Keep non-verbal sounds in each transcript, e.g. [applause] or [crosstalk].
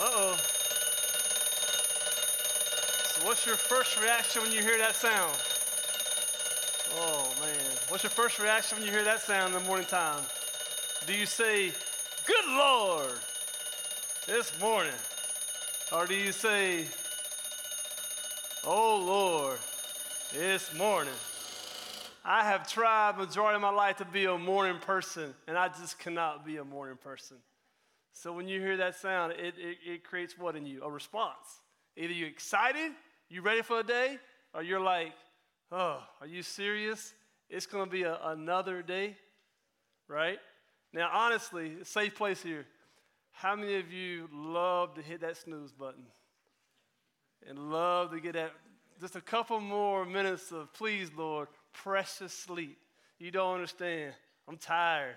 Uh-oh. So what's your first reaction when you hear that sound? Oh, man. What's your first reaction when you hear that sound in the morning time? Do you say, Good Lord, this morning? Or do you say, Oh, Lord, this morning? I have tried majority of my life to be a morning person, and I just cannot be a morning person. So when you hear that sound, it, it, it creates what in you? A response. Either you're excited, you ready for a day, or you're like, oh, are you serious? It's going to be a, another day, right? Now, honestly, safe place here. How many of you love to hit that snooze button and love to get that just a couple more minutes of, please, Lord, precious sleep. You don't understand. I'm tired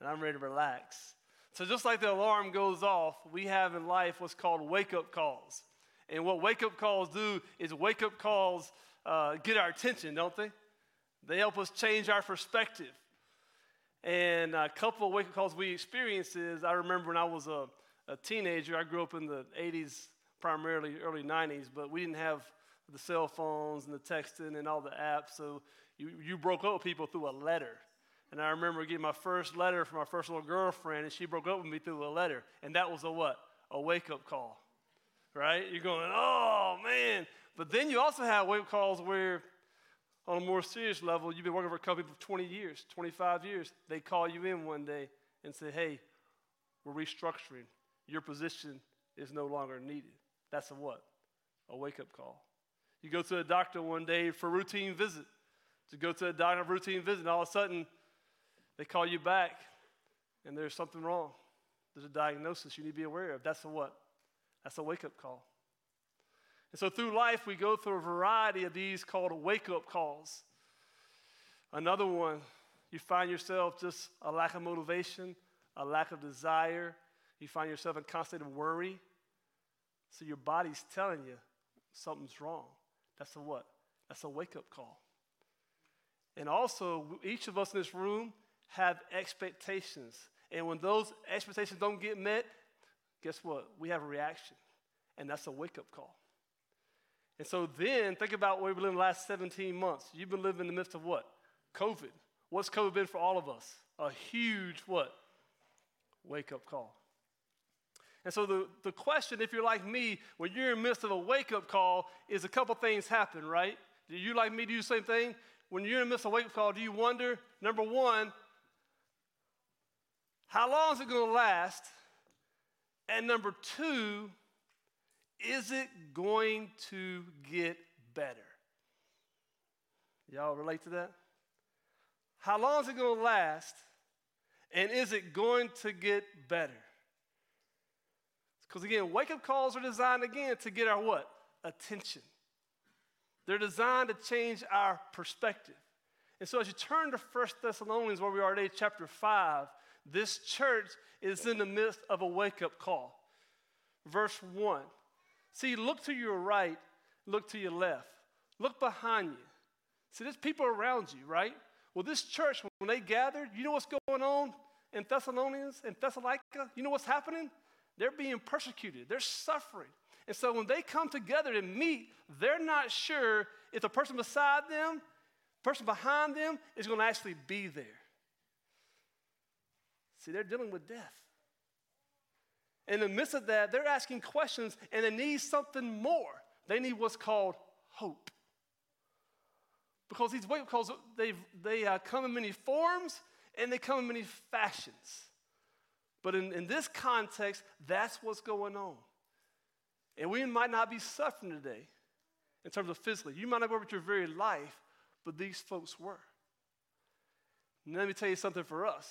and I'm ready to relax. So, just like the alarm goes off, we have in life what's called wake up calls. And what wake up calls do is wake up calls uh, get our attention, don't they? They help us change our perspective. And a couple of wake up calls we experience is I remember when I was a, a teenager, I grew up in the 80s, primarily early 90s, but we didn't have the cell phones and the texting and all the apps. So you, you broke up with people through a letter. And I remember getting my first letter from my first little girlfriend, and she broke up with me through a letter. And that was a what? A wake up call. Right? You're going, oh man. But then you also have wake up calls where, on a more serious level, you've been working for a company for 20 years, 25 years. They call you in one day and say, hey, we're restructuring. Your position is no longer needed. That's a what? A wake up call. You go to a doctor one day for a routine visit. To go to a doctor for a routine visit, and all of a sudden they call you back and there's something wrong. There's a diagnosis you need to be aware of. That's a what? That's a wake up call. And so through life, we go through a variety of these called wake up calls. Another one, you find yourself just a lack of motivation, a lack of desire. You find yourself in constant worry. So your body's telling you something's wrong. That's a what? That's a wake up call. And also, each of us in this room have expectations. And when those expectations don't get met, guess what? We have a reaction. And that's a wake up call. And so then think about where we've been the last 17 months. You've been living in the midst of what? COVID. What's COVID been for all of us? A huge what? Wake up call. And so the, the question, if you're like me, when you're in the midst of a wake up call, is a couple things happen, right? Do you like me do the same thing? When you're in the midst of a wake up call, do you wonder, number one, how long is it going to last? And number two, is it going to get better? Y'all relate to that? How long is it going to last? And is it going to get better? Because again, wake up calls are designed again to get our what? Attention. They're designed to change our perspective. And so as you turn to 1 Thessalonians, where we are today, chapter 5, this church is in the midst of a wake up call. Verse 1. See, look to your right, look to your left, look behind you. See, there's people around you, right? Well, this church, when they gathered, you know what's going on in Thessalonians, in Thessalonica? You know what's happening? They're being persecuted, they're suffering. And so when they come together and meet, they're not sure if the person beside them, person behind them, is going to actually be there. See, they're dealing with death. In the midst of that, they're asking questions and they need something more. They need what's called hope. Because these wake calls, they've, they uh, come in many forms and they come in many fashions. But in, in this context, that's what's going on. And we might not be suffering today in terms of physically. You might not go over your very life, but these folks were. Let me tell you something for us.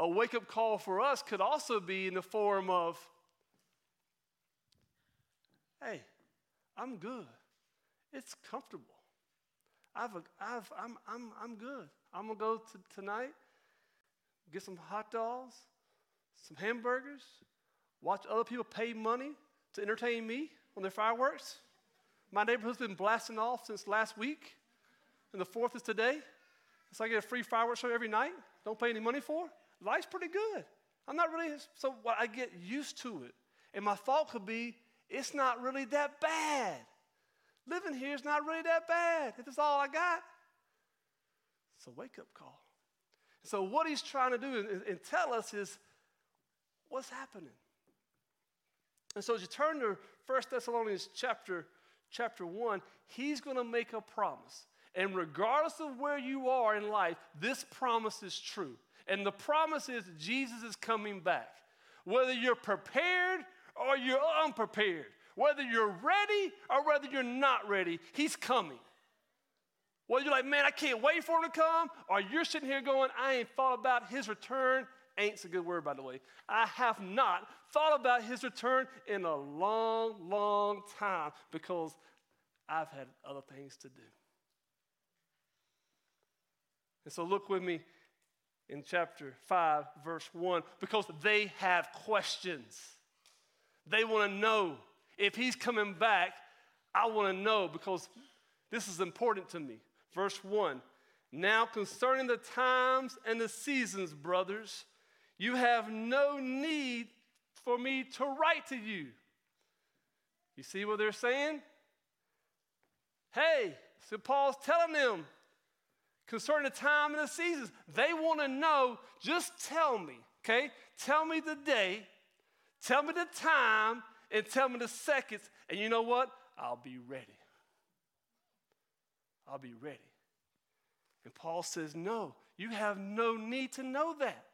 A wake up call for us could also be in the form of, hey, I'm good. It's comfortable. I've, I've, I'm, I'm, I'm good. I'm going to go to tonight, get some hot dogs, some hamburgers, watch other people pay money to entertain me on their fireworks. My neighborhood's been blasting off since last week, and the fourth is today. So I get a free fireworks show every night. Don't pay any money for. Life's pretty good. I'm not really so. I get used to it, And my thought could be, it's not really that bad. Living here is not really that bad if it's all I got. It's a wake up call. So, what he's trying to do and, and tell us is what's happening. And so, as you turn to 1 Thessalonians chapter, chapter 1, he's going to make a promise. And regardless of where you are in life, this promise is true. And the promise is Jesus is coming back. Whether you're prepared or you're unprepared, whether you're ready or whether you're not ready, he's coming. Whether you're like, man, I can't wait for him to come, or you're sitting here going, I ain't thought about his return. Ain't's a good word, by the way. I have not thought about his return in a long, long time because I've had other things to do. And so look with me in chapter 5, verse 1, because they have questions. They want to know if he's coming back. I want to know because this is important to me. Verse 1 Now concerning the times and the seasons, brothers, you have no need for me to write to you. You see what they're saying? Hey, so Paul's telling them concerning the time and the seasons. They want to know, just tell me, okay? Tell me the day, tell me the time, and tell me the seconds. And you know what? I'll be ready. I'll be ready. And Paul says, No, you have no need to know that.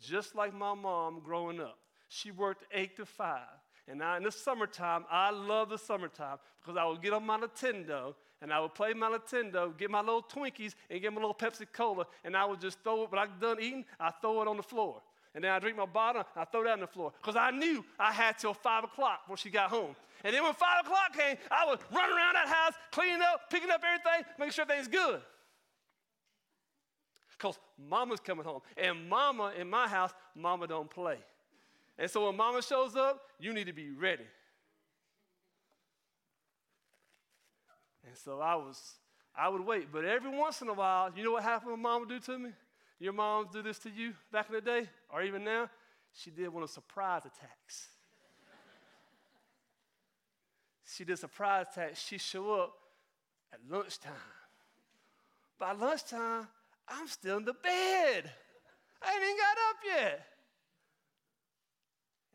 Just like my mom growing up, she worked eight to five. And I, in the summertime, I love the summertime because I would get on my Nintendo and I would play my Nintendo, get my little Twinkies, and get my little Pepsi Cola, and I would just throw it. When I'm done eating, I throw it on the floor. And then I drink my bottle, I throw that on the floor. Because I knew I had till 5 o'clock when she got home. And then when 5 o'clock came, I would run around that house, cleaning up, picking up everything, making sure everything's good. Because mama's coming home. And mama, in my house, mama don't play. And so when mama shows up, you need to be ready. And so I was, I would wait. But every once in a while, you know what happened when mom would do to me? Your moms do this to you back in the day, or even now? She did one of surprise attacks. [laughs] she did surprise attacks. She show up at lunchtime. By lunchtime, I'm still in the bed. I ain't even got up yet.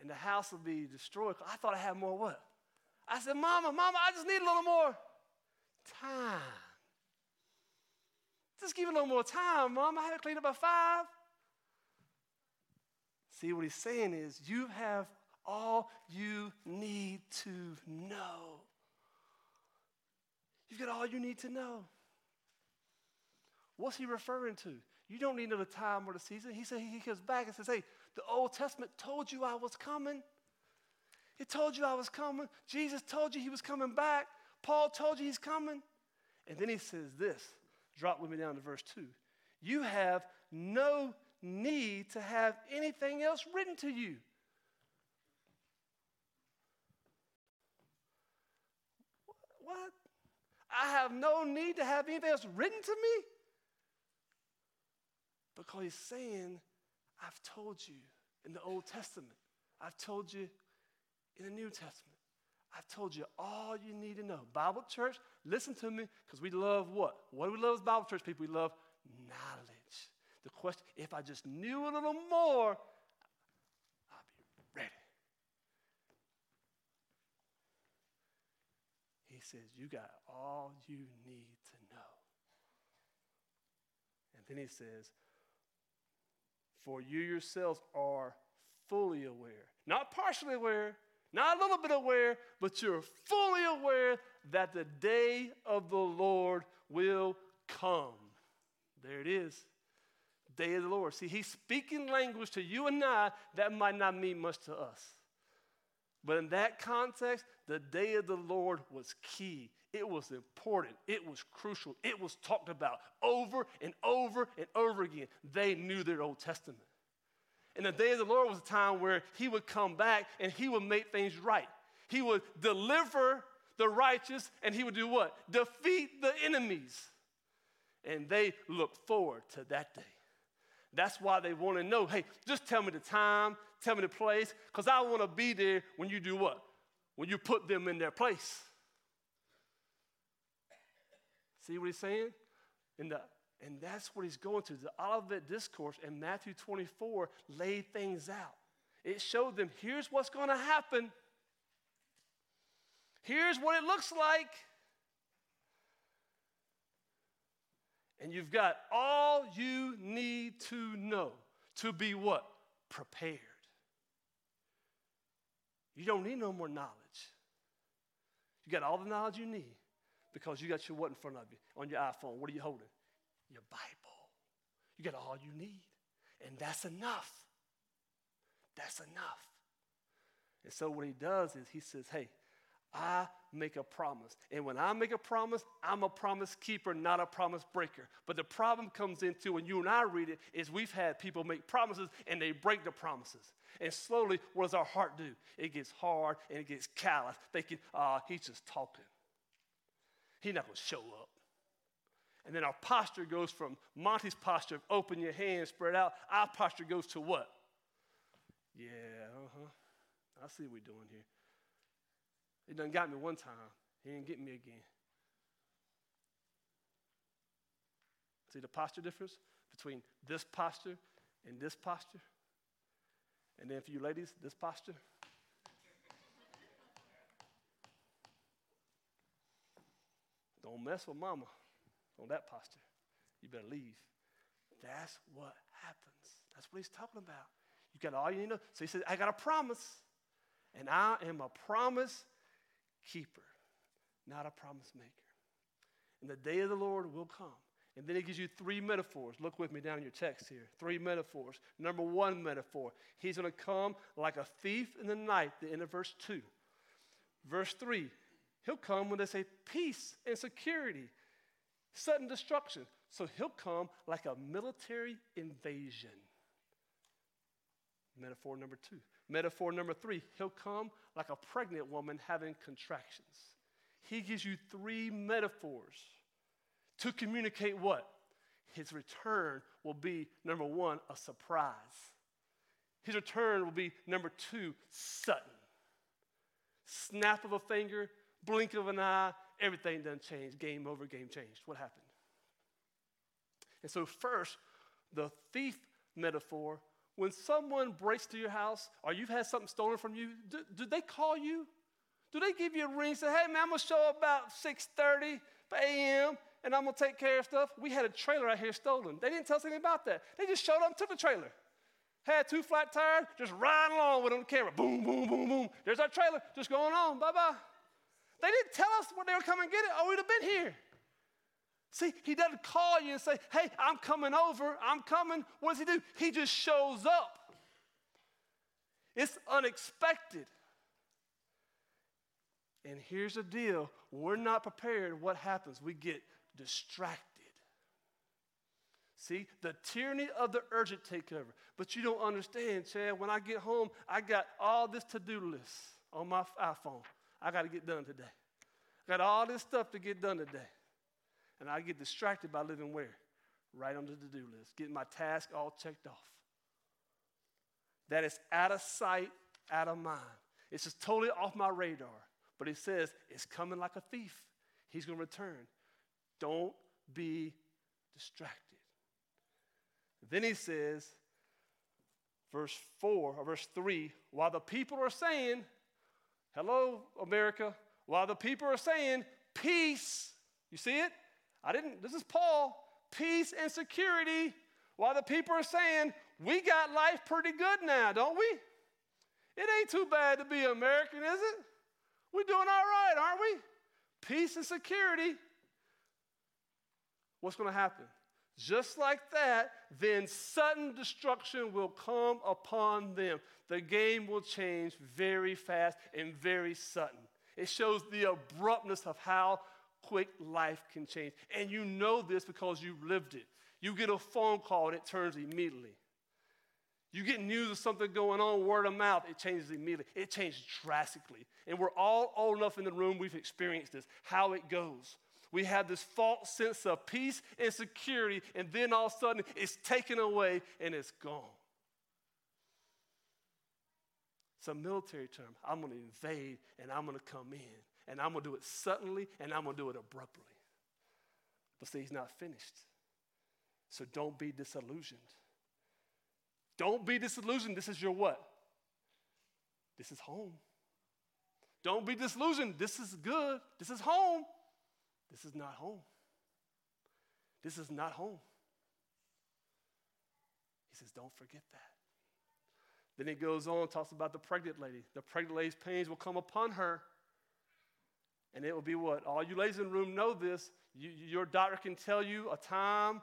And the house will be destroyed. I thought I had more what? I said, Mama, Mama, I just need a little more time. Just give it a little more time, Mom. I had to clean up by five. See, what he's saying is, you have all you need to know. You've got all you need to know. What's he referring to? You don't need another time or the season. He said he comes back and says, Hey, the Old Testament told you I was coming. It told you I was coming. Jesus told you he was coming back. Paul told you he's coming. And then he says this drop with me down to verse 2. You have no need to have anything else written to you. What? I have no need to have anything else written to me? Because he's saying, I've told you in the Old Testament, I've told you in the New Testament. I've told you all you need to know. Bible church, listen to me because we love what? What do we love as Bible church people? We love knowledge. The question if I just knew a little more, I'll be ready. He says, You got all you need to know. And then he says, For you yourselves are fully aware, not partially aware, not a little bit aware, but you're fully aware that the day of the Lord will come. There it is. Day of the Lord. See, he's speaking language to you and I that might not mean much to us. But in that context, the day of the Lord was key. It was important. It was crucial. It was talked about over and over and over again. They knew their Old Testament. And the day of the Lord was a time where he would come back and he would make things right. He would deliver the righteous and he would do what? Defeat the enemies. And they looked forward to that day. That's why they want to know hey, just tell me the time, tell me the place, because I want to be there when you do what? When you put them in their place. See what he's saying? In the, and that's what he's going to. The Olivet Discourse in Matthew 24 laid things out. It showed them here's what's going to happen, here's what it looks like. And you've got all you need to know to be what? Prepared. You don't need no more knowledge. You got all the knowledge you need because you got your what in front of you on your iPhone. What are you holding? Your Bible. You got all you need. And that's enough. That's enough. And so what he does is he says, hey, I make a promise. And when I make a promise, I'm a promise keeper, not a promise breaker. But the problem comes into when you and I read it is we've had people make promises and they break the promises. And slowly, what does our heart do? It gets hard and it gets callous, thinking, ah, uh, he's just talking. He's not going to show up. And then our posture goes from Monty's posture of open your hands, spread out. Our posture goes to what? Yeah, uh huh. I see what we're doing here. He done got me one time. He didn't get me again. See the posture difference between this posture and this posture? And then for you ladies, this posture? Don't mess with mama on that posture. You better leave. That's what happens. That's what he's talking about. You got all you need to know. So he says, I got a promise, and I am a promise keeper, not a promise maker. And the day of the Lord will come. And then he gives you three metaphors. Look with me down in your text here. Three metaphors. Number one metaphor, he's going to come like a thief in the night, the end of verse 2. Verse 3, he'll come when they say peace and security, sudden destruction. So he'll come like a military invasion. Metaphor number two. Metaphor number three, he'll come like a pregnant woman having contractions. He gives you three metaphors to communicate what? His return will be, number one, a surprise. His return will be, number two, sudden. Snap of a finger, blink of an eye, everything done changed. Game over, game changed. What happened? And so, first, the thief metaphor when someone breaks to your house or you've had something stolen from you, do, do they call you? Do they give you a ring say, hey, man, I'm to show up about 6.30 a.m. and I'm to take care of stuff? We had a trailer out here stolen. They didn't tell us anything about that. They just showed up and took the trailer. Had two flat tires, just riding along with on the camera. Boom, boom, boom, boom. There's our trailer, just going on. Bye-bye. They didn't tell us when they were coming to get it, or we'd have been here. See, he doesn't call you and say, Hey, I'm coming over, I'm coming. What does he do? He just shows up. It's unexpected. And here's the deal we're not prepared. What happens? We get distracted. See, the tyranny of the urgent take over. But you don't understand, Chad. When I get home, I got all this to do list on my iPhone. I got to get done today. I got all this stuff to get done today. And I get distracted by living where? Right on the to do list, getting my task all checked off. That is out of sight, out of mind. It's just totally off my radar. But he says, it's coming like a thief. He's going to return. Don't be distracted. Then he says, verse 4 or verse 3 while the people are saying, Hello, America, while the people are saying, Peace, you see it? I didn't, this is Paul, peace and security, while the people are saying, we got life pretty good now, don't we? It ain't too bad to be American, is it? We're doing all right, aren't we? Peace and security. What's going to happen? Just like that, then sudden destruction will come upon them. The game will change very fast and very sudden. It shows the abruptness of how quick life can change. And you know this because you lived it. You get a phone call and it turns immediately. You get news of something going on, word of mouth, it changes immediately. It changes drastically. And we're all old enough in the room, we've experienced this, how it goes. We have this false sense of peace and security, and then all of a sudden it's taken away and it's gone. It's a military term. I'm going to invade and I'm going to come in, and I'm going to do it suddenly and I'm going to do it abruptly. But see, he's not finished. So don't be disillusioned. Don't be disillusioned. This is your what? This is home. Don't be disillusioned. This is good. This is home. This is not home. This is not home. He says, Don't forget that. Then he goes on, talks about the pregnant lady. The pregnant lady's pains will come upon her. And it will be what? All you ladies in the room know this. You, your doctor can tell you a time,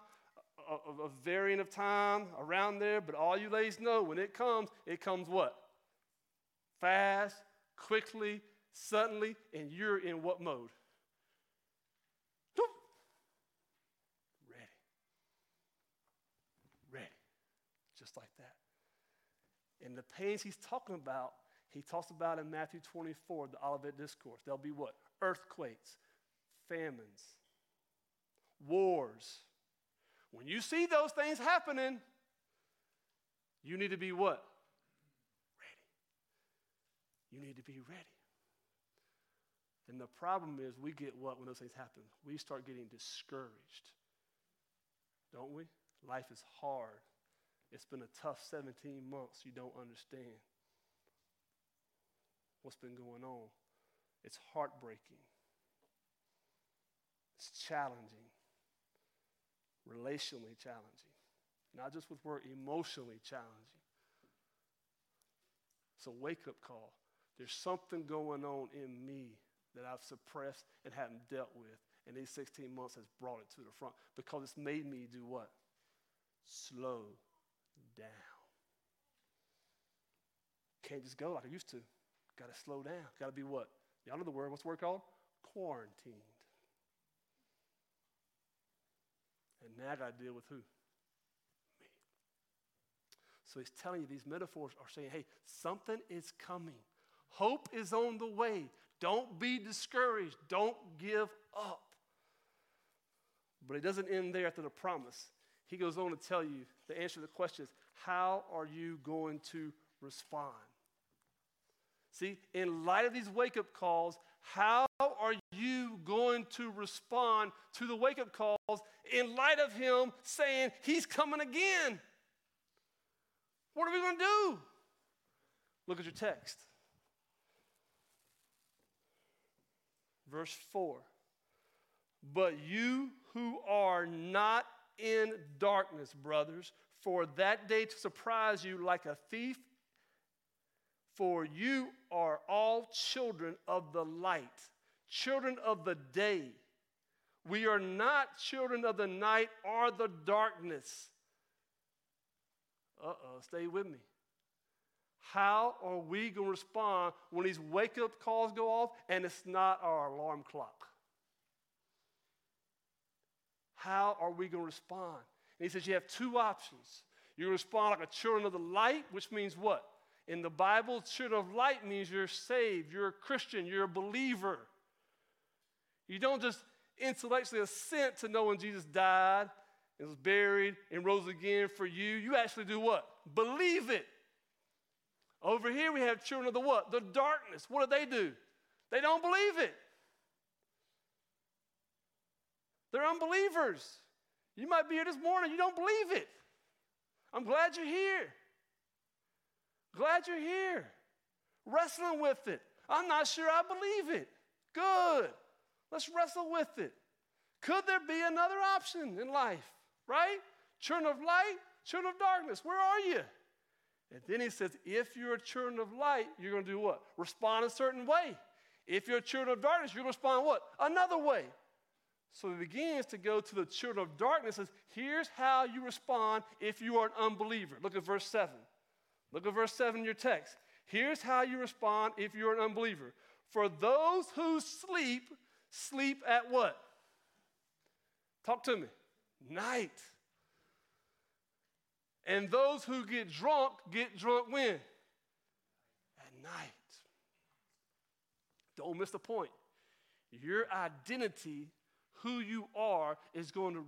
a, a, a variant of time around there, but all you ladies know when it comes, it comes what? Fast, quickly, suddenly, and you're in what mode? Ready. Ready. Just like that. And the pains he's talking about, he talks about in Matthew 24, the Olivet Discourse. There'll be what? Earthquakes, famines, wars. When you see those things happening, you need to be what? Ready. You need to be ready. And the problem is, we get what when those things happen? We start getting discouraged. Don't we? Life is hard. It's been a tough 17 months. You don't understand what's been going on. It's heartbreaking. It's challenging, relationally challenging, not just with work, emotionally challenging. It's a wake up call. There's something going on in me that I've suppressed and haven't dealt with. And these 16 months has brought it to the front because it's made me do what? Slow down. Can't just go like I used to. Got to slow down. Got to be what? Y'all know the word. What's the word called? Quarantined. And now I got to deal with who? Me. So he's telling you these metaphors are saying, hey, something is coming. Hope is on the way. Don't be discouraged. Don't give up. But it doesn't end there after the promise. He goes on to tell you the answer to the question is how are you going to respond? See, in light of these wake up calls, how are you going to respond to the wake up calls in light of him saying he's coming again? What are we going to do? Look at your text. Verse 4 But you who are not in darkness, brothers, for that day to surprise you like a thief, for you are all children of the light, children of the day. We are not children of the night or the darkness. Uh oh, stay with me. How are we going to respond when these wake up calls go off and it's not our alarm clock? How are we going to respond? And he says you have two options. You respond like a children of the light, which means what? In the Bible, children of light means you're saved, you're a Christian, you're a believer. You don't just intellectually assent to knowing Jesus died and was buried and rose again for you. You actually do what? Believe it. Over here we have children of the what? The darkness. What do they do? They don't believe it. They're unbelievers. You might be here this morning, you don't believe it. I'm glad you're here. Glad you're here. Wrestling with it. I'm not sure I believe it. Good. Let's wrestle with it. Could there be another option in life? Right? Children of light, children of darkness. Where are you? And then he says, if you're a children of light, you're going to do what? Respond a certain way. If you're a children of darkness, to respond what? Another way. So he begins to go to the children of darkness and says, here's how you respond if you are an unbeliever. Look at verse 7. Look at verse 7 in your text. Here's how you respond if you're an unbeliever. For those who sleep, sleep at what? Talk to me. Night. And those who get drunk get drunk when? At night. Don't miss the point. Your identity, who you are is going to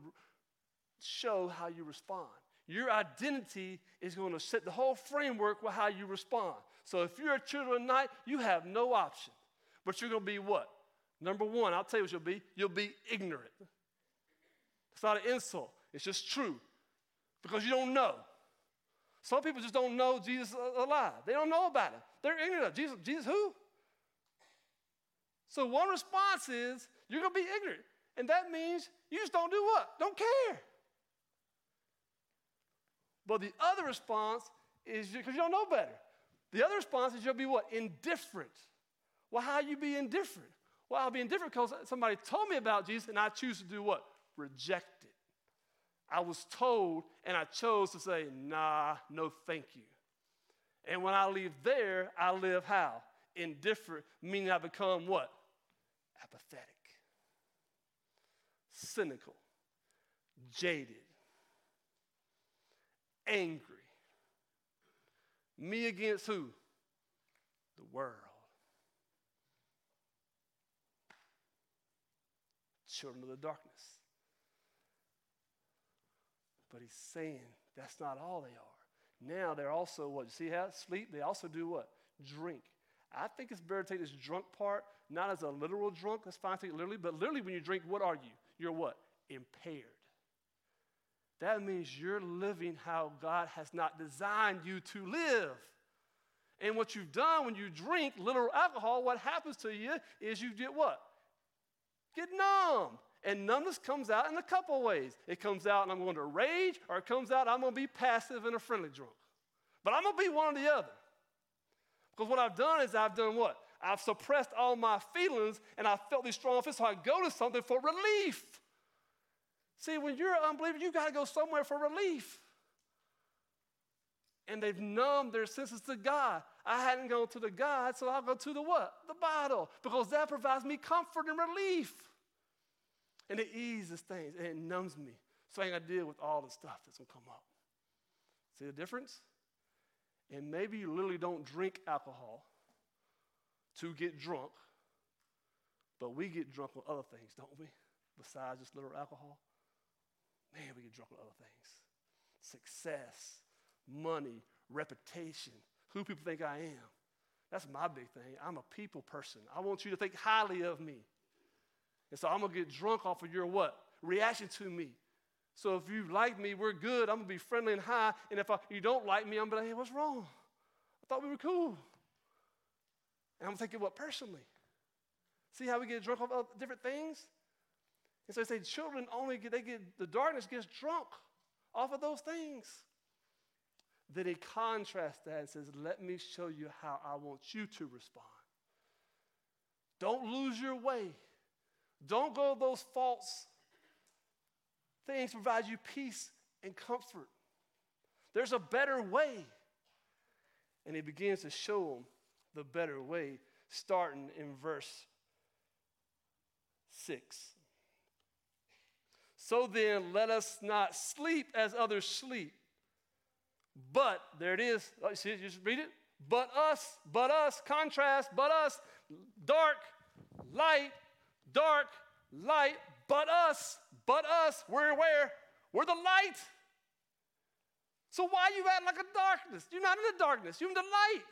show how you respond. Your identity is going to set the whole framework with how you respond. So if you're a children of night, you have no option. But you're going to be what? Number one, I'll tell you what you'll be. You'll be ignorant. It's not an insult, it's just true. Because you don't know. Some people just don't know Jesus alive. They don't know about him. They're ignorant of Jesus. Jesus who? So one response is you're going to be ignorant. And that means you just don't do what? Don't care. But the other response is because you don't know better. The other response is you'll be what? Indifferent. Well, how you be indifferent? Well, I'll be indifferent because somebody told me about Jesus and I choose to do what? Reject it. I was told and I chose to say, nah, no thank you. And when I leave there, I live how? Indifferent, meaning I become what? Apathetic, cynical, jaded, angry. Me against who? The world. Children of the darkness. But he's saying that's not all they are. Now they're also what? You See how sleep? They also do what? Drink. I think it's better to take this drunk part not as a literal drunk. That's fine, to take it literally. But literally, when you drink, what are you? You're what? Impaired. That means you're living how God has not designed you to live. And what you've done when you drink literal alcohol, what happens to you is you get what? Get numb. And numbness comes out in a couple ways. It comes out and I'm going to rage, or it comes out I'm going to be passive and a friendly drunk. But I'm going to be one or the other. Because what I've done is I've done what? I've suppressed all my feelings and I felt these strong feelings, so I go to something for relief. See, when you're an unbeliever, you got to go somewhere for relief. And they've numbed their senses to God. I hadn't gone to the God, so I'll go to the what? The bottle, because that provides me comfort and relief. And it eases things and it numbs me. So I ain't got to deal with all the stuff that's going to come up. See the difference? And maybe you literally don't drink alcohol to get drunk, but we get drunk on other things, don't we? Besides just literal alcohol. Man, we get drunk on other things. Success, money, reputation, who people think I am. That's my big thing. I'm a people person. I want you to think highly of me. And so I'm going to get drunk off of your what? Reaction to me. So if you like me, we're good. I'm going to be friendly and high. And if I, you don't like me, I'm going to be like, hey, what's wrong? I thought we were cool. And I'm thinking, what, personally? See how we get drunk off of different things? And so they say children only get, they get, the darkness gets drunk off of those things. Then he contrasts that and says, let me show you how I want you to respond. Don't lose your way. Don't go those false things provide you peace and comfort. There's a better way. And he begins to show them the better way, starting in verse 6. So then, let us not sleep as others sleep. But, there it is. Oh, see, you just read it. But us, but us, contrast, but us, dark, light, dark, light, but us, but us. We're where? We're the light. So why you acting like a darkness? You're not in the darkness, you're in the light.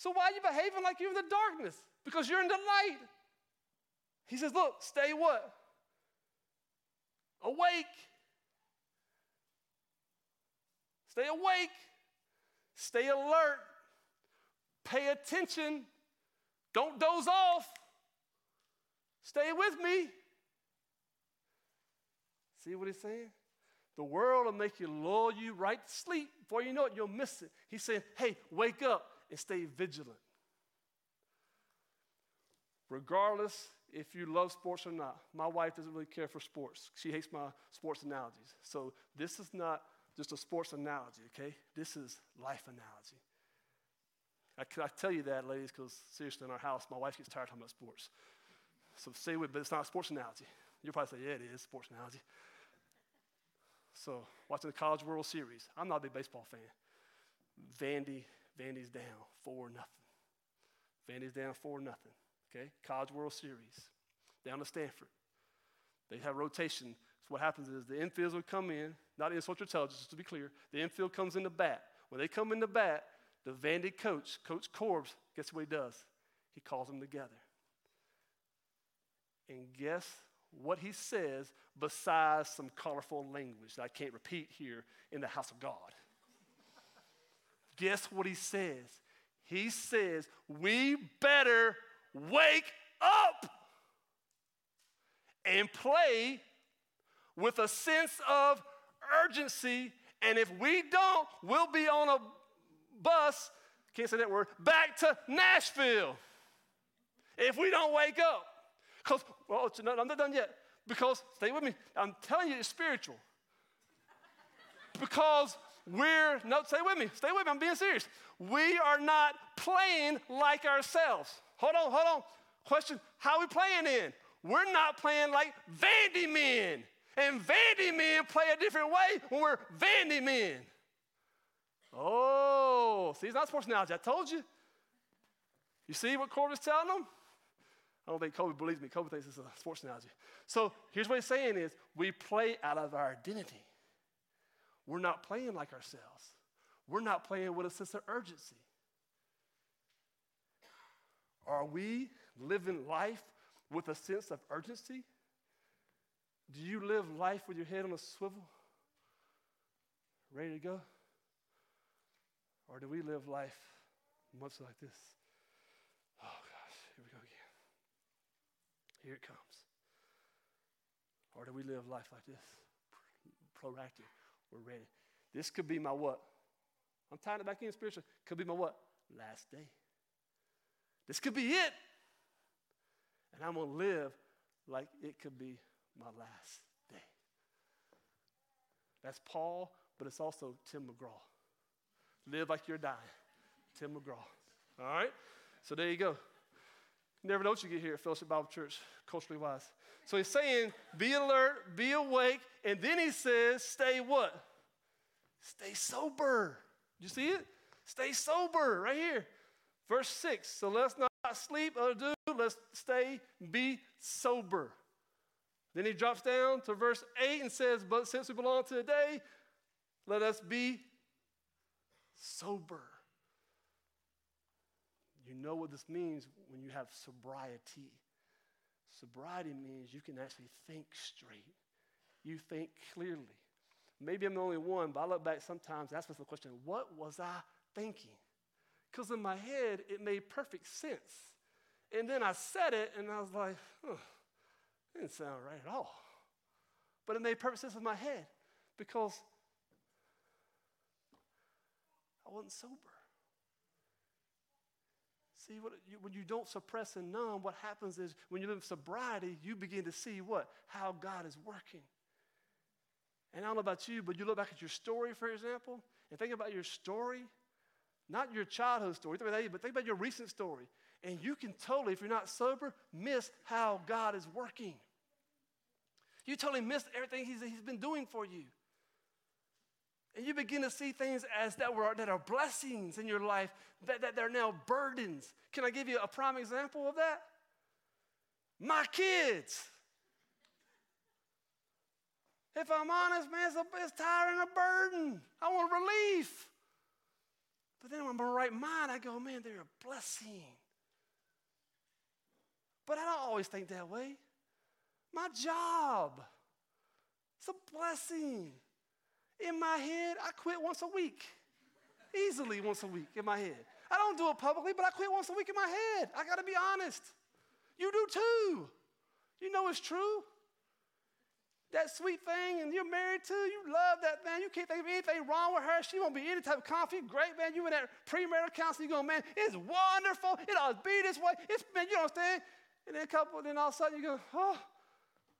So why are you behaving like you're in the darkness? Because you're in the light. He says, look, stay what? Awake. Stay awake. Stay alert. Pay attention. Don't doze off. Stay with me. See what he's saying? The world will make you lull you right to sleep. Before you know it, you'll miss it. He's saying, hey, wake up and stay vigilant. Regardless if you love sports or not, my wife doesn't really care for sports. She hates my sports analogies. So this is not just a sports analogy, okay? This is life analogy. I, I tell you that, ladies, because seriously, in our house, my wife gets tired talking about sports. So say it, but it's not a sports analogy. You'll probably say, yeah, it is, sports analogy. So, watching the College World Series. I'm not a big baseball fan. Vandy, Vandy's down, 4 nothing. Vandy's down 4 nothing. Okay? College World Series. Down to Stanford. They have rotation. So what happens is the infields will come in, not insult your intelligence, just to be clear. The infield comes in the bat. When they come in the bat, the Vandy coach, Coach Corbs, guess what he does? He calls them together. And guess what he says besides some colorful language that I can't repeat here in the house of God? Guess what he says? He says, We better wake up and play with a sense of urgency. And if we don't, we'll be on a bus, can't say that word, back to Nashville. If we don't wake up. Because, well, I'm not done yet. Because, stay with me, I'm telling you, it's spiritual. Because we're, no, stay with me, stay with me, I'm being serious. We are not playing like ourselves. Hold on, hold on. Question, how we playing in? We're not playing like Vandy men. And Vandy men play a different way when we're Vandy men. Oh, see, it's not sports analogy. I told you. You see what Corbin's telling them? I don't think Kobe believes me. Kobe thinks it's a sports analogy. So here's what he's saying is we play out of our identity. We're not playing like ourselves. We're not playing with a sense of urgency. Are we living life with a sense of urgency? Do you live life with your head on a swivel? Ready to go? Or do we live life much like this? Oh gosh, here we go again. Here it comes. Or do we live life like this? Proactive. We're ready. This could be my what? I'm tying it back in spiritual. Could be my what? Last day. This could be it. And I'm going to live like it could be my last day. That's Paul, but it's also Tim McGraw. Live like you're dying. Tim McGraw. All right? So there you go. Never know what you get here at Fellowship Bible Church, culturally wise. So he's saying, be alert, be awake, and then he says, stay what? Stay sober. You see it? Stay sober right here. Verse 6. So let's not sleep or do, let's stay, be sober. Then he drops down to verse 8 and says, But since we belong to the day, let us be sober. You know what this means when you have sobriety. Sobriety means you can actually think straight, you think clearly. Maybe I'm the only one, but I look back sometimes, and ask myself the question what was I thinking? Because in my head, it made perfect sense. And then I said it, and I was like, huh, it didn't sound right at all. But it made perfect sense in my head because I wasn't sober. See, what, you, when you don't suppress and numb, what happens is when you live in sobriety, you begin to see what? How God is working. And I don't know about you, but you look back at your story, for example, and think about your story, not your childhood story, but think about your recent story. And you can totally, if you're not sober, miss how God is working. You totally miss everything he's, he's been doing for you. And you begin to see things as that, were, that are blessings in your life, that, that they're now burdens. Can I give you a prime example of that? My kids. If I'm honest, man, it's, a, it's tiring a burden. I want relief. But then when I'm in my right mind, I go, man, they're a blessing. But I don't always think that way. My job, it's a blessing. In my head, I quit once a week. Easily once a week in my head. I don't do it publicly, but I quit once a week in my head. I got to be honest. You do too. You know it's true. That sweet thing, and you're married to, you love that man. You can't think of anything wrong with her. She won't be any type of conflict. Great, man. You in that premarital counseling, you go, man, it's wonderful. It ought to be this way. It's, man, you understand? And then a couple, then all of a sudden you go, oh,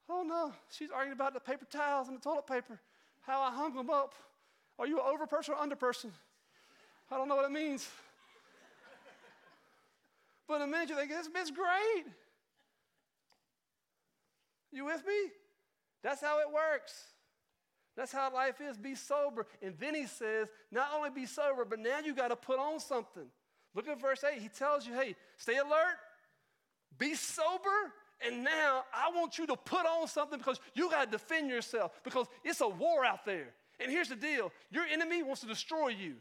oh no. She's arguing about the paper towels and the toilet paper, how I hung them up. Are you an over person or under person? I don't know what it means. but in a minute you think, this bit's great. You with me? That's how it works. That's how life is. Be sober. And then he says, not only be sober, but now you got to put on something. Look at verse 8. He tells you, hey, stay alert, be sober, And now I want you to put on something because you got to defend yourself because it's a war out there. And here's the deal your enemy wants to destroy you.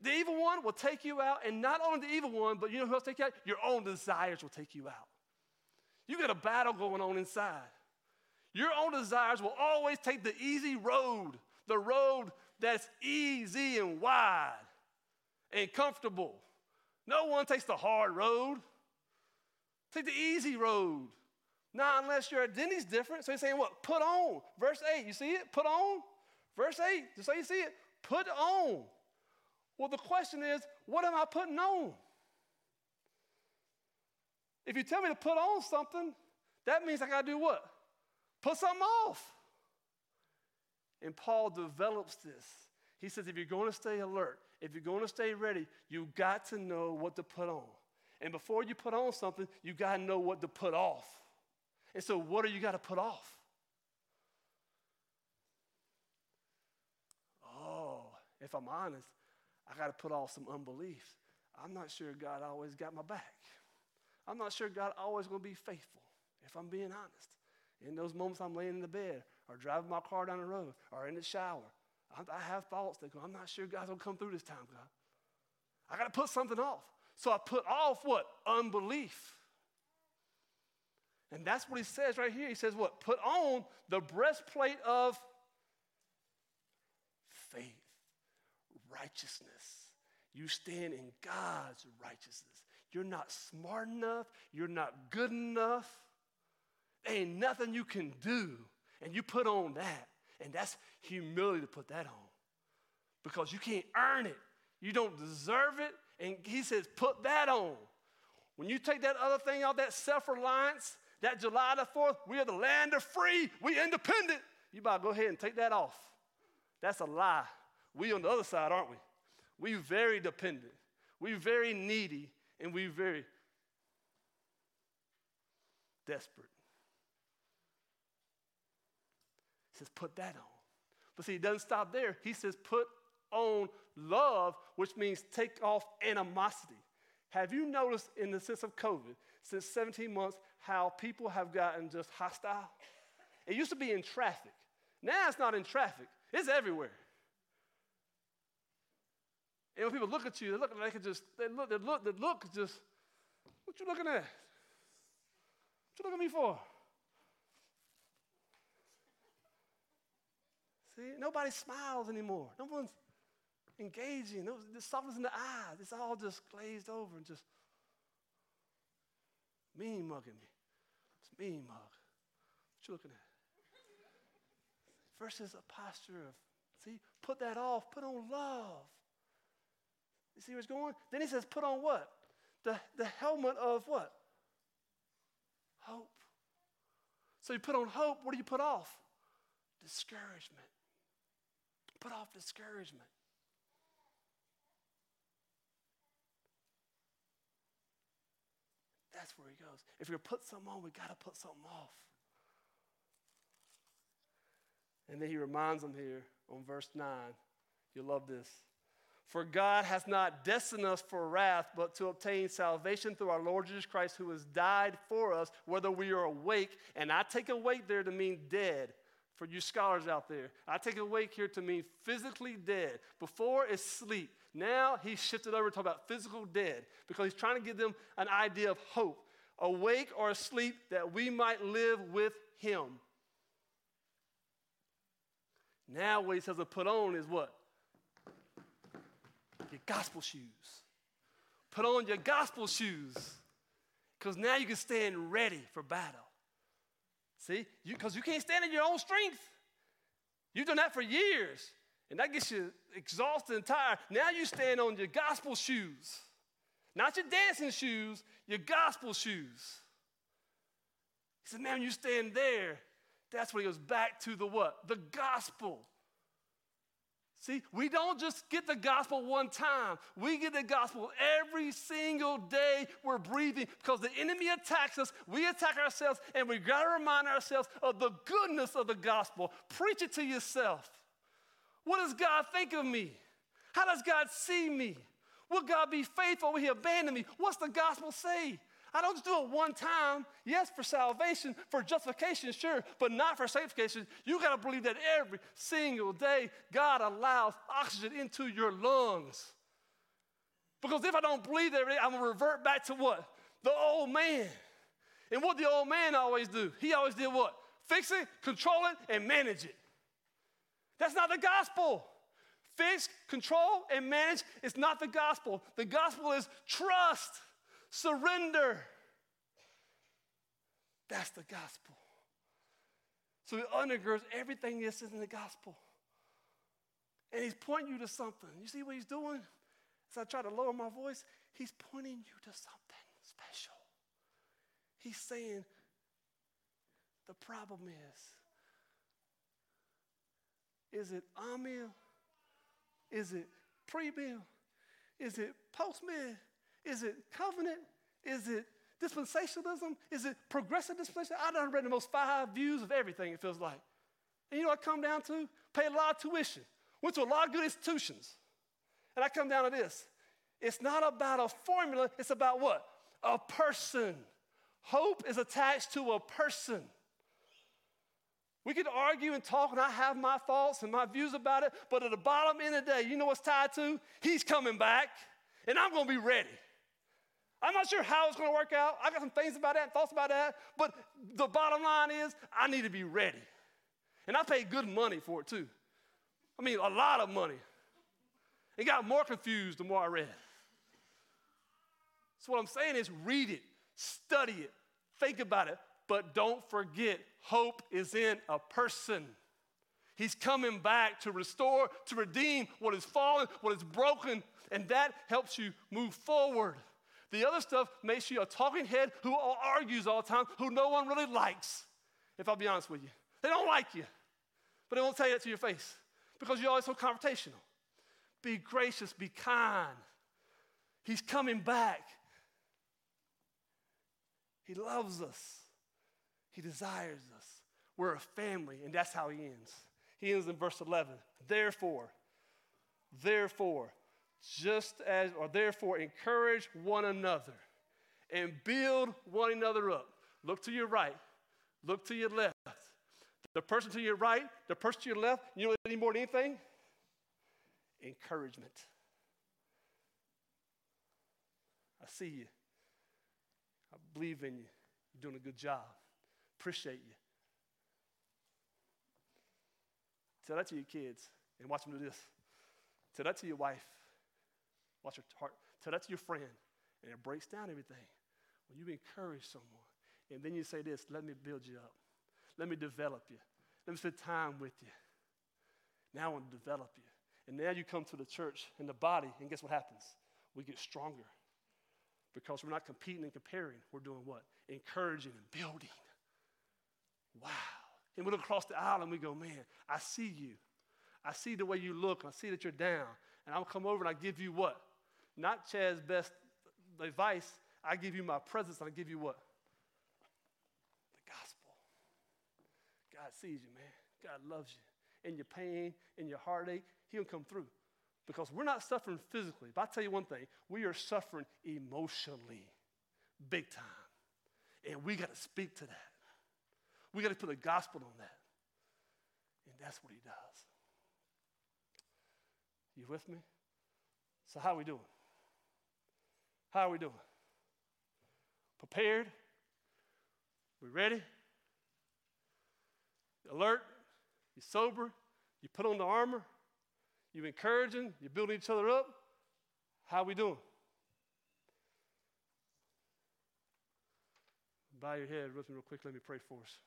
The evil one will take you out, and not only the evil one, but you know who else take you out? Your own desires will take you out. You got a battle going on inside. Your own desires will always take the easy road, the road that's easy and wide and comfortable. No one takes the hard road. Take the easy road. Not unless your identity's different. So he's saying what? Put on. Verse 8, you see it? Put on. Verse 8, just so you see it, put on. Well, the question is, what am I putting on? If you tell me to put on something, that means I got to do what? Put something off. And Paul develops this. He says, if you're going to stay alert, if you're going to stay ready, you got to know what to put on. And before you put on something, you got to know what to put off. And so, what do you got to put off? Oh, if I'm honest, I got to put off some unbelief. I'm not sure God always got my back. I'm not sure God always going to be faithful, if I'm being honest. In those moments I'm laying in the bed or driving my car down the road or in the shower, I have thoughts that go, I'm not sure God's going to come through this time, God. I got to put something off. So I put off what? Unbelief. And that's what he says right here. He says, What? Put on the breastplate of faith, righteousness. You stand in God's righteousness. You're not smart enough. You're not good enough. There ain't nothing you can do. And you put on that. And that's humility to put that on because you can't earn it. You don't deserve it. And he says, put that on. When you take that other thing out, that self reliance, that July the 4th, we are the land of free, we independent. You better go ahead and take that off. That's a lie. We on the other side, aren't we? We very dependent. We very needy, and we very desperate. He says, put that on. But see, he doesn't stop there. He says, put on love, which means take off animosity. Have you noticed in the sense of COVID, since 17 months, how people have gotten just hostile? It used to be in traffic. Now it's not in traffic, it's everywhere. And when people look at you, they look, they just, they look, they look, they look just, what you looking at? What you looking at me for? See, nobody smiles anymore. No one's engaging. No, the softness in the eyes. It's all just glazed over and just mean mugging me. It's mean mug. What you looking at? Versus a posture of, see, put that off, put on love. You see where it's going? Then he says, put on what? The, the helmet of what? Hope. So you put on hope, what do you put off? Discouragement. Put off discouragement. That's where he goes. If you're put something on, we got to put something off. And then he reminds them here on verse 9. You'll love this. For God has not destined us for wrath, but to obtain salvation through our Lord Jesus Christ, who has died for us, whether we are awake. And I take awake there to mean dead for you scholars out there. I take awake here to mean physically dead. Before it's sleep. Now he shifted over to talk about physical dead because he's trying to give them an idea of hope. Awake or asleep that we might live with him. Now what he says to put on is what? Your gospel shoes. Put on your gospel shoes. Because now you can stand ready for battle. See, because you, you can't stand in your own strength. You've done that for years, and that gets you exhausted and tired. Now you stand on your gospel shoes, not your dancing shoes, your gospel shoes. He said, Man, you stand there. That's when he goes back to the what? The gospel. See, we don't just get the gospel one time. We get the gospel every single day we're breathing because the enemy attacks us. We attack ourselves, and we got to remind ourselves of the goodness of the gospel. Preach it to yourself. What does God think of me? How does God see me? Will God be faithful when He abandoned me? What's the gospel say? I don't just do it one time. Yes, for salvation, for justification, sure, but not for sanctification. You got to believe that every single day God allows oxygen into your lungs. Because if I don't believe that, I'm going to revert back to what? The old man. And what the old man always do? He always did what? Fix it, control it, and manage it. That's not the gospel. Fix, control, and manage is not the gospel. The gospel is trust, surrender. That's the gospel. So it undergirds everything this is in the gospel. And he's pointing you to something. You see what he's doing? As I try to lower my voice, he's pointing you to something special. He's saying, the problem is, is it Amil? Is it pre-mil? Is it post-mil? Is it covenant? Is it dispensationalism? Is it progressive dispensation? I done read the most five views of everything, it feels like. And you know I come down to? Pay a lot of tuition. Went to a lot of good institutions. And I come down to this. It's not about a formula, it's about what? A person. Hope is attached to a person. We could argue and talk, and I have my thoughts and my views about it, but at the bottom end of the day, you know what's tied to? He's coming back, and I'm going to be ready. I'm not sure how it's going to work out. I got some things about that, thoughts about that, but the bottom line is I need to be ready. And I paid good money for it too. I mean, a lot of money. It got more confused the more I read. So, what I'm saying is read it, study it, think about it, but don't forget hope is in a person. He's coming back to restore, to redeem what is fallen, what is broken, and that helps you move forward. The other stuff makes you a talking head who argues all the time, who no one really likes, if I'll be honest with you. They don't like you, but they won't tell you that to your face because you're always so confrontational. Be gracious, be kind. He's coming back. He loves us, He desires us. We're a family, and that's how He ends. He ends in verse 11. Therefore, therefore, just as, or therefore, encourage one another and build one another up. Look to your right, look to your left. The person to your right, the person to your left, you know any more than anything? Encouragement. I see you. I believe in you. You're doing a good job. Appreciate you. Tell that to your kids and watch them do this. Tell that to your wife. Watch your heart. Tell that to your friend. And it breaks down everything. When you encourage someone, and then you say this, let me build you up. Let me develop you. Let me spend time with you. Now I want to develop you. And now you come to the church and the body, and guess what happens? We get stronger because we're not competing and comparing. We're doing what? Encouraging and building. Wow. And we look across the aisle and we go, man, I see you. I see the way you look. I see that you're down. And I'll come over and I give you what? Not Chad's best advice. I give you my presence and I give you what? The gospel. God sees you, man. God loves you. In your pain, in your heartache, He'll come through. Because we're not suffering physically. But I'll tell you one thing we are suffering emotionally, big time. And we got to speak to that. We got to put the gospel on that. And that's what he does. You with me? So, how are we doing? How are we doing? Prepared? We ready? Alert? You sober? You put on the armor? You encouraging? You building each other up? How are we doing? Bow your head with me real quick. Let me pray for us.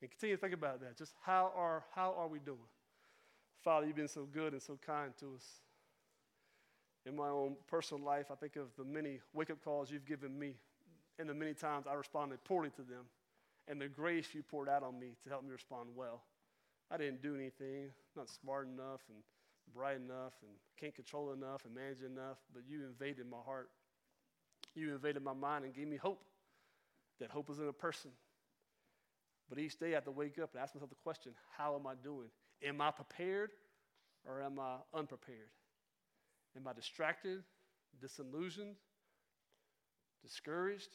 And continue to think about that. Just how are, how are we doing? Father, you've been so good and so kind to us. In my own personal life, I think of the many wake up calls you've given me and the many times I responded poorly to them and the grace you poured out on me to help me respond well. I didn't do anything, not smart enough and bright enough and can't control enough and manage enough, but you invaded my heart. You invaded my mind and gave me hope. That hope is in a person. But each day I have to wake up and ask myself the question how am I doing? Am I prepared or am I unprepared? Am I distracted, disillusioned, discouraged.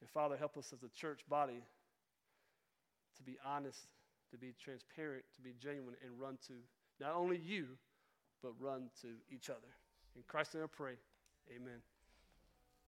And Father, help us as a church body to be honest, to be transparent, to be genuine, and run to not only you, but run to each other. In Christ's name I pray. Amen.